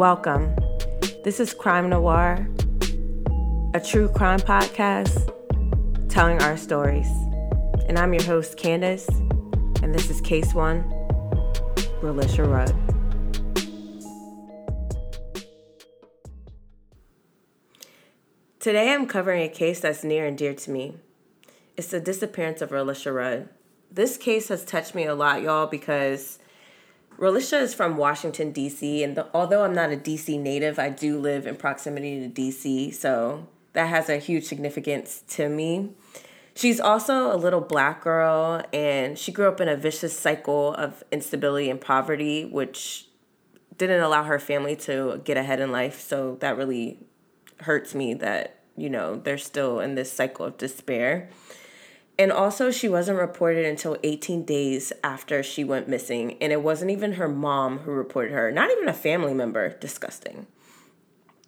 Welcome. This is Crime Noir, a true crime podcast telling our stories. And I'm your host, Candice, and this is Case One, Relisha Rudd. Today I'm covering a case that's near and dear to me. It's the disappearance of Relisha Rudd. This case has touched me a lot, y'all, because Relisha is from Washington, D.C., and the, although I'm not a D.C. native, I do live in proximity to D.C., so that has a huge significance to me. She's also a little black girl, and she grew up in a vicious cycle of instability and poverty, which didn't allow her family to get ahead in life. So that really hurts me that, you know, they're still in this cycle of despair. And also, she wasn't reported until 18 days after she went missing. And it wasn't even her mom who reported her, not even a family member. Disgusting.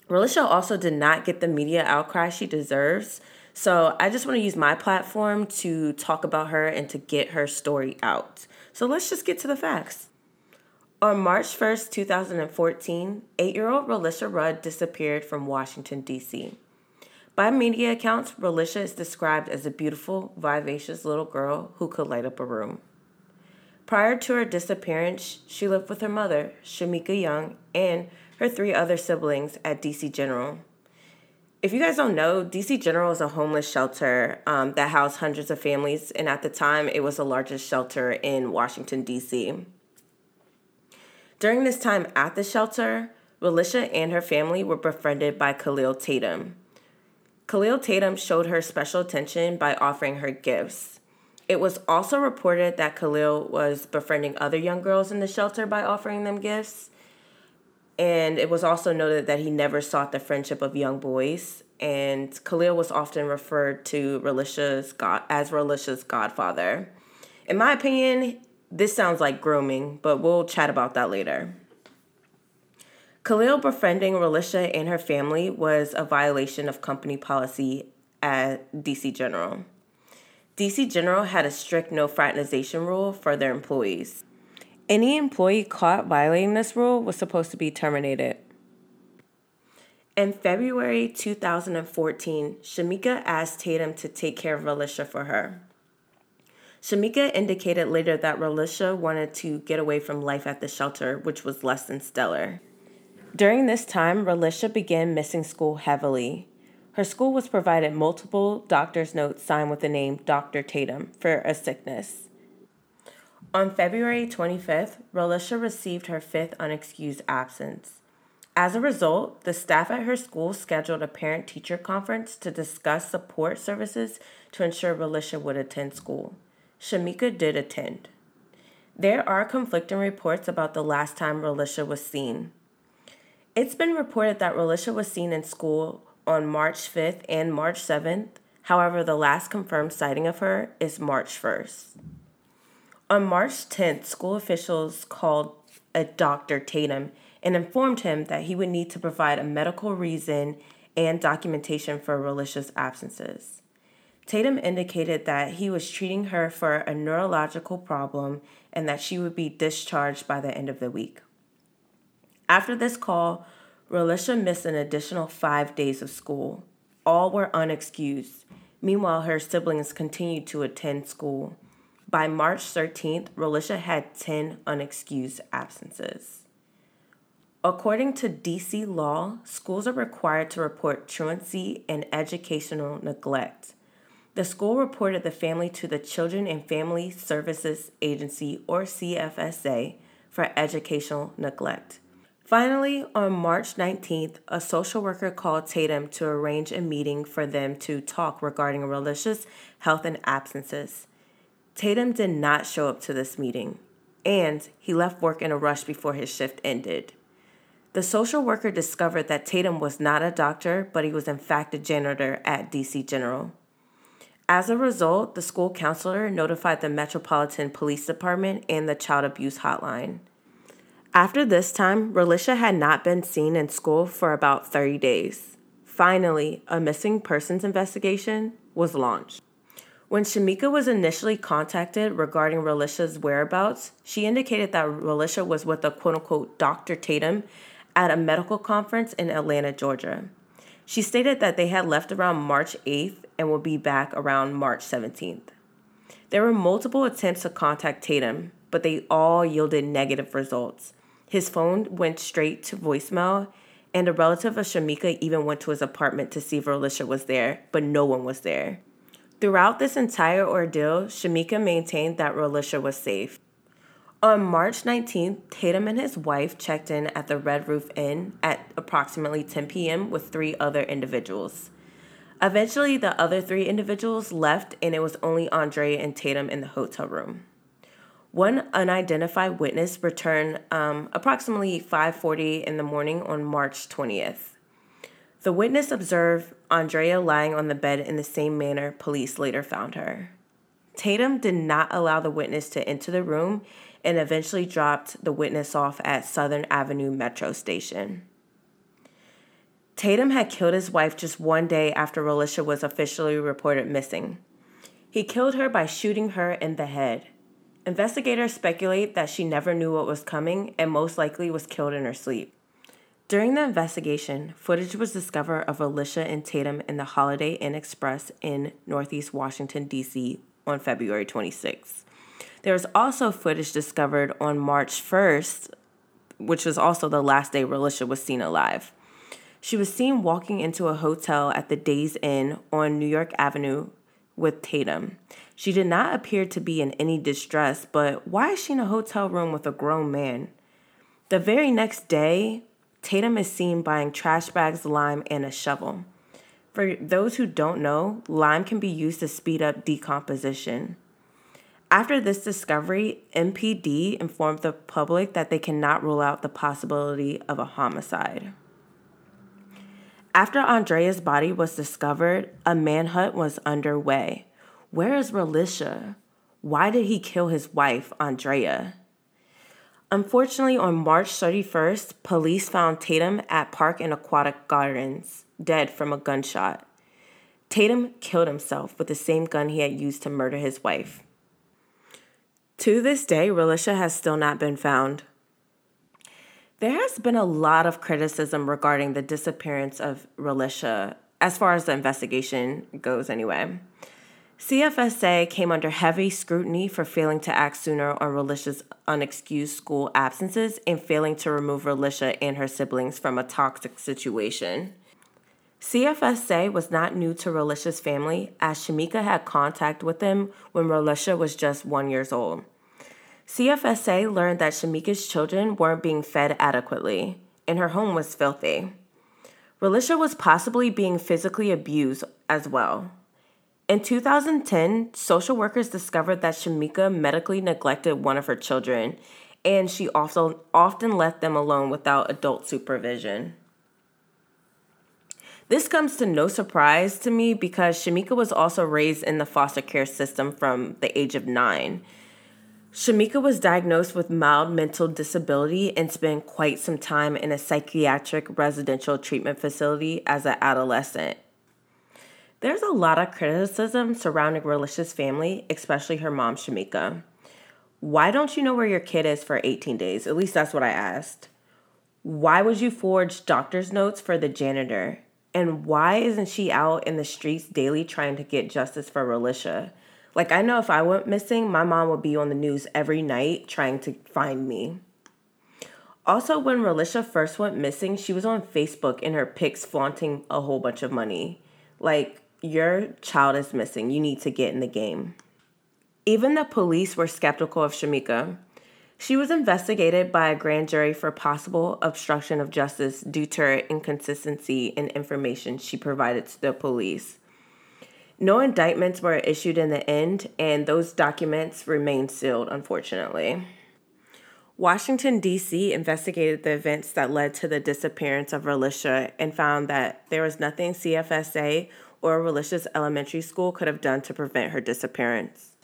Relisha also did not get the media outcry she deserves. So I just want to use my platform to talk about her and to get her story out. So let's just get to the facts. On March 1st, 2014, eight year old Relisha Rudd disappeared from Washington, D.C. By media accounts, Relisha is described as a beautiful, vivacious little girl who could light up a room. Prior to her disappearance, she lived with her mother, Shamika Young, and her three other siblings at DC General. If you guys don't know, DC General is a homeless shelter um, that housed hundreds of families, and at the time, it was the largest shelter in Washington, D.C. During this time at the shelter, Relisha and her family were befriended by Kahlil Tatum. Kahlil Tatum showed her special attention by offering her gifts. It was also reported that Kahlil was befriending other young girls in the shelter by offering them gifts. And it was also noted that he never sought the friendship of young boys. And Kahlil was often referred to Relisha's God, as Relisha's godfather. In my opinion, this sounds like grooming, but we'll chat about that later. Kahlil befriending Relisha and her family was a violation of company policy at DC General. DC General had a strict no fraternization rule for their employees. Any employee caught violating this rule was supposed to be terminated. In February 2014, Shamika asked Tatum to take care of Relisha for her. Shamika indicated later that Relisha wanted to get away from life at the shelter, which was less than stellar. During this time, Relisha began missing school heavily. Her school was provided multiple doctor's notes signed with the name Dr. Tatum for a sickness. On February 25th, Relisha received her fifth unexcused absence. As a result, the staff at her school scheduled a parent teacher conference to discuss support services to ensure Relisha would attend school. Shamika did attend. There are conflicting reports about the last time Relisha was seen. It's been reported that Relisha was seen in school on March 5th and March 7th. However, the last confirmed sighting of her is March 1st. On March 10th, school officials called a Dr. Tatum and informed him that he would need to provide a medical reason and documentation for Relisha's absences. Tatum indicated that he was treating her for a neurological problem and that she would be discharged by the end of the week. After this call, Relisha missed an additional five days of school. All were unexcused. Meanwhile, her siblings continued to attend school. By March 13th, Relisha had 10 unexcused absences. According to DC law, schools are required to report truancy and educational neglect. The school reported the family to the Children and Family Services Agency, or CFSA, for educational neglect. Finally, on March 19th, a social worker called Tatum to arrange a meeting for them to talk regarding Relisha's health and absences. Tatum did not show up to this meeting, and he left work in a rush before his shift ended. The social worker discovered that Tatum was not a doctor, but he was in fact a janitor at DC General. As a result, the school counselor notified the Metropolitan Police Department and the Child Abuse Hotline. After this time, Relisha had not been seen in school for about 30 days. Finally, a missing persons investigation was launched. When Shamika was initially contacted regarding Relisha's whereabouts, she indicated that Relisha was with a quote unquote Dr. Tatum at a medical conference in Atlanta, Georgia. She stated that they had left around March 8th and will be back around March 17th. There were multiple attempts to contact Tatum, but they all yielded negative results. His phone went straight to voicemail, and a relative of Shamika even went to his apartment to see if Relisha was there, but no one was there. Throughout this entire ordeal, Shamika maintained that Relisha was safe. On March 19th, Tatum and his wife checked in at the Red Roof Inn at approximately 10 p.m. with three other individuals. Eventually, the other three individuals left, and it was only Andrea and Tatum in the hotel room. One unidentified witness returned um, approximately 5:40 in the morning on March 20th. The witness observed Andrea lying on the bed in the same manner police later found her. Tatum did not allow the witness to enter the room and eventually dropped the witness off at Southern Avenue Metro Station. Tatum had killed his wife just one day after Relisha was officially reported missing. He killed her by shooting her in the head. Investigators speculate that she never knew what was coming and most likely was killed in her sleep. During the investigation, footage was discovered of Relisha and Tatum in the Holiday Inn Express in Northeast Washington, D.C. on February 26. There was also footage discovered on March 1st, which was also the last day Relisha was seen alive. She was seen walking into a hotel at the Days Inn on New York Avenue with Tatum. She did not appear to be in any distress, but why is she in a hotel room with a grown man? The very next day, Tatum is seen buying trash bags, lime, and a shovel. For those who don't know, lime can be used to speed up decomposition. After this discovery, MPD informed the public that they cannot rule out the possibility of a homicide. After Andrea's body was discovered, a manhunt was underway. Where is Relisha? Why did he kill his wife, Andrea? Unfortunately, on March 31st, police found Tatum at Park and Aquatic Gardens, dead from a gunshot. Tatum killed himself with the same gun he had used to murder his wife. To this day, Relisha has still not been found. There has been a lot of criticism regarding the disappearance of Relisha, as far as the investigation goes, anyway. CFSA came under heavy scrutiny for failing to act sooner on Relisha's unexcused school absences and failing to remove Relisha and her siblings from a toxic situation. CFSA was not new to Relisha's family, as Shamika had contact with them when Relisha was just one years old. CFSA learned that Shamika's children weren't being fed adequately, and her home was filthy. Relisha was possibly being physically abused as well. In 2010, social workers discovered that Shamika medically neglected one of her children, and she also often left them alone without adult supervision. This comes to no surprise to me because Shamika was also raised in the foster care system from the age of nine. Shamika was diagnosed with mild mental disability and spent quite some time in a psychiatric residential treatment facility as an adolescent. There's a lot of criticism surrounding Relisha's family, especially her mom, Shamika. Why don't you know where your kid is for 18 days? At least that's what I asked. Why would you forge doctor's notes for the janitor? And why isn't she out in the streets daily trying to get justice for Relisha? Like, I know if I went missing, my mom would be on the news every night trying to find me. Also, when Relisha first went missing, she was on Facebook in her pics flaunting a whole bunch of money. Like, your child is missing. You need to get in the game. Even the police were skeptical of Shamika. She was investigated by a grand jury for possible obstruction of justice due to her inconsistency in information she provided to the police. No indictments were issued in the end, and those documents remain sealed, unfortunately. Washington, D.C. investigated the events that led to the disappearance of Relisha and found that there was nothing CFSA or Relisha's elementary school could have done to prevent her disappearance.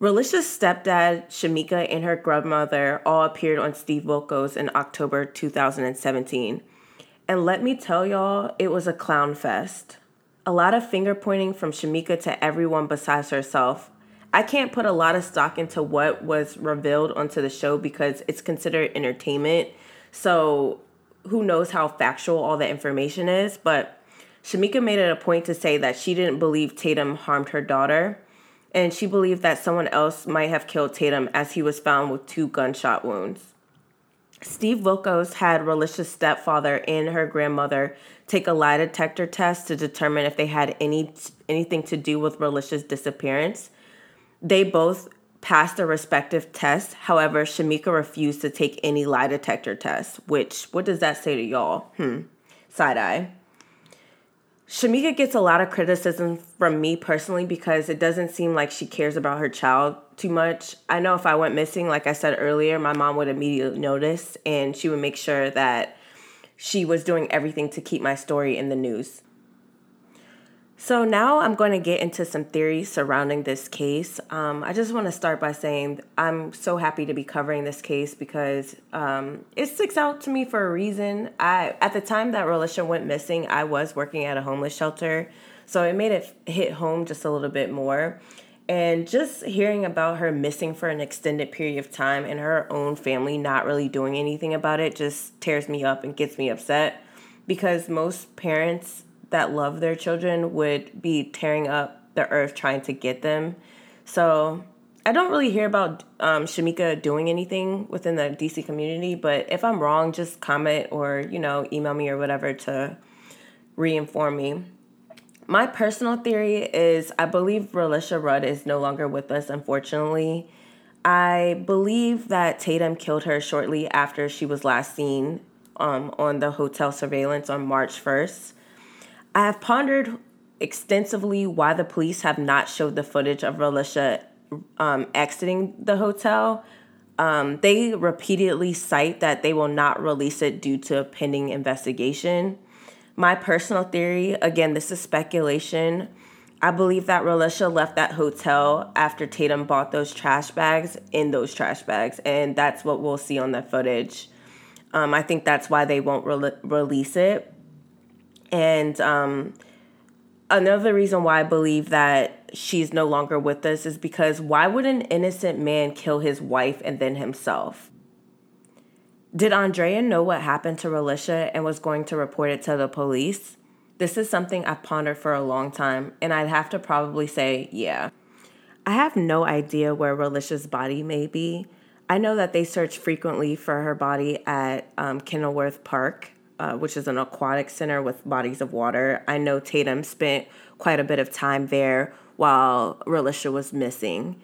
Relisha's stepdad, Shamika, and her grandmother all appeared on Steve Wilkos in October 2017. And let me tell y'all, it was a clown fest a lot of finger pointing from Shamika to everyone besides herself. I can't put a lot of stock into what was revealed onto the show because it's considered entertainment. So who knows how factual all the information is, but Shamika made it a point to say that she didn't believe Tatum harmed her daughter, and she believed that someone else might have killed Tatum as he was found with two gunshot wounds. Steve Wilkos had Relisha's stepfather and her grandmother take a lie detector test to determine if they had any anything to do with Relisha's disappearance. They both passed their respective tests. However, Shamika refused to take any lie detector tests, which what does that say to y'all? Hmm. Side eye. Shamika gets a lot of criticism from me personally because it doesn't seem like she cares about her child too much. I know if I went missing, like I said earlier, my mom would immediately notice and she would make sure that she was doing everything to keep my story in the news. So now I'm going to get into some theories surrounding this case. Um, I just want to start by saying I'm so happy to be covering this case because um, it sticks out to me for a reason. I at the time that Relisha went missing, I was working at a homeless shelter, so it made it hit home just a little bit more. And just hearing about her missing for an extended period of time and her own family not really doing anything about it just tears me up and gets me upset because most parents that love their children would be tearing up the earth trying to get them. So I don't really hear about um, Shamika doing anything within the DC community, but if I'm wrong, just comment or, you know, email me or whatever to reinform me. My personal theory is I believe Relisha Rudd is no longer with us, unfortunately. I believe that Tatum killed her shortly after she was last seen um, on the hotel surveillance on March 1st. I have pondered extensively why the police have not showed the footage of Relisha um, exiting the hotel. Um, they repeatedly cite that they will not release it due to a pending investigation. My personal theory, again, this is speculation. I believe that Relisha left that hotel after Tatum bought those trash bags in those trash bags, and that's what we'll see on the footage. Um, I think that's why they won't re- release it. And um, another reason why I believe that she's no longer with us is because why would an innocent man kill his wife and then himself? Did Andrea know what happened to Relisha and was going to report it to the police? This is something I've pondered for a long time, and I'd have to probably say, yeah. I have no idea where Relisha's body may be. I know that they search frequently for her body at um, Kenilworth Park, uh, which is an aquatic center with bodies of water. I know Tatum spent quite a bit of time there while Relisha was missing.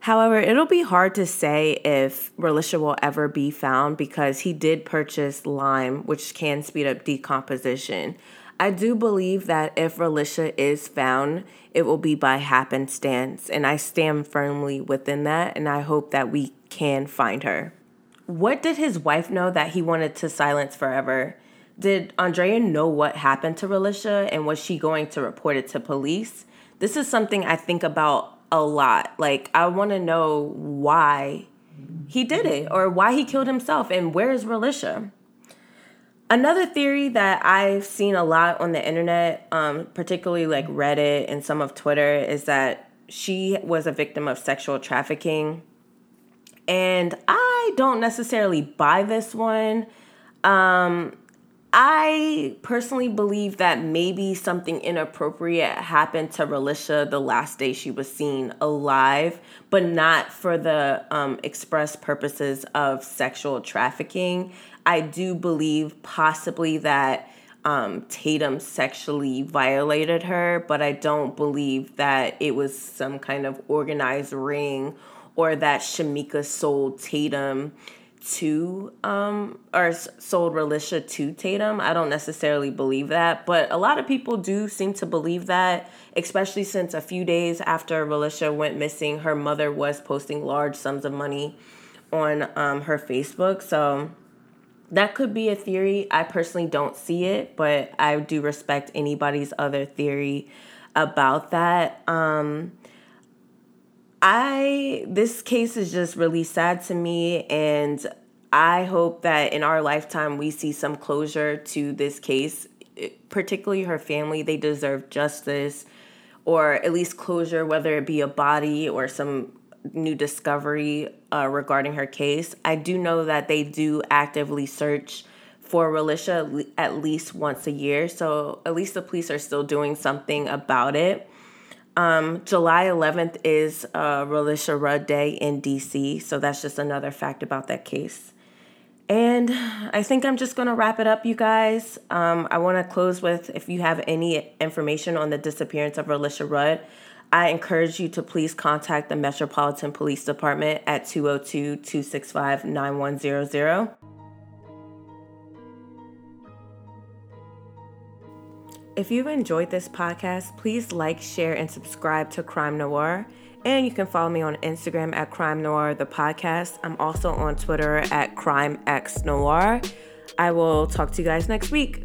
However, it'll be hard to say if Relisha will ever be found because he did purchase lime, which can speed up decomposition. I do believe that if Relisha is found, it will be by happenstance, and I stand firmly within that, and I hope that we can find her. What did his wife know that he wanted to silence forever? Did Andrea know what happened to Relisha and was she going to report it to police? This is something I think about a lot. Like, I want to know why he did it or why he killed himself and where is Relisha? Another theory that I've seen a lot on the internet, um, particularly like Reddit and some of Twitter, is that she was a victim of sexual trafficking. And Don't necessarily buy this one. Um, I personally believe that maybe something inappropriate happened to Relisha the last day she was seen alive, but not for the um, express purposes of sexual trafficking. I do believe possibly that um, Tatum sexually violated her, but I don't believe that it was some kind of organized ring or that Shamika sold Tatum to um or sold Relisha to Tatum. I don't necessarily believe that, but a lot of people do seem to believe that, especially since a few days after Relisha went missing, her mother was posting large sums of money on um, her Facebook. So that could be a theory. I personally don't see it, but I do respect anybody's other theory about that. Um I this case is just really sad to me and I hope that in our lifetime we see some closure to this case, particularly her family. They deserve justice or at least closure whether it be a body or some new discovery uh, regarding her case. I do know that they do actively search for Relisha at least once a year, so at least the police are still doing something about it. Um, July 11th is uh, Relisha Rudd Day in DC, so that's just another fact about that case. And I think I'm just going to wrap it up, you guys. Um, I want to close with if you have any information on the disappearance of Relisha Rudd, I encourage you to please contact the Metropolitan Police Department at 202 265 9100. If you've enjoyed this podcast, please like, share, and subscribe to Crime Noir. And you can follow me on Instagram at Crime Noir, the podcast. I'm also on Twitter at Crime X Noir. I will talk to you guys next week.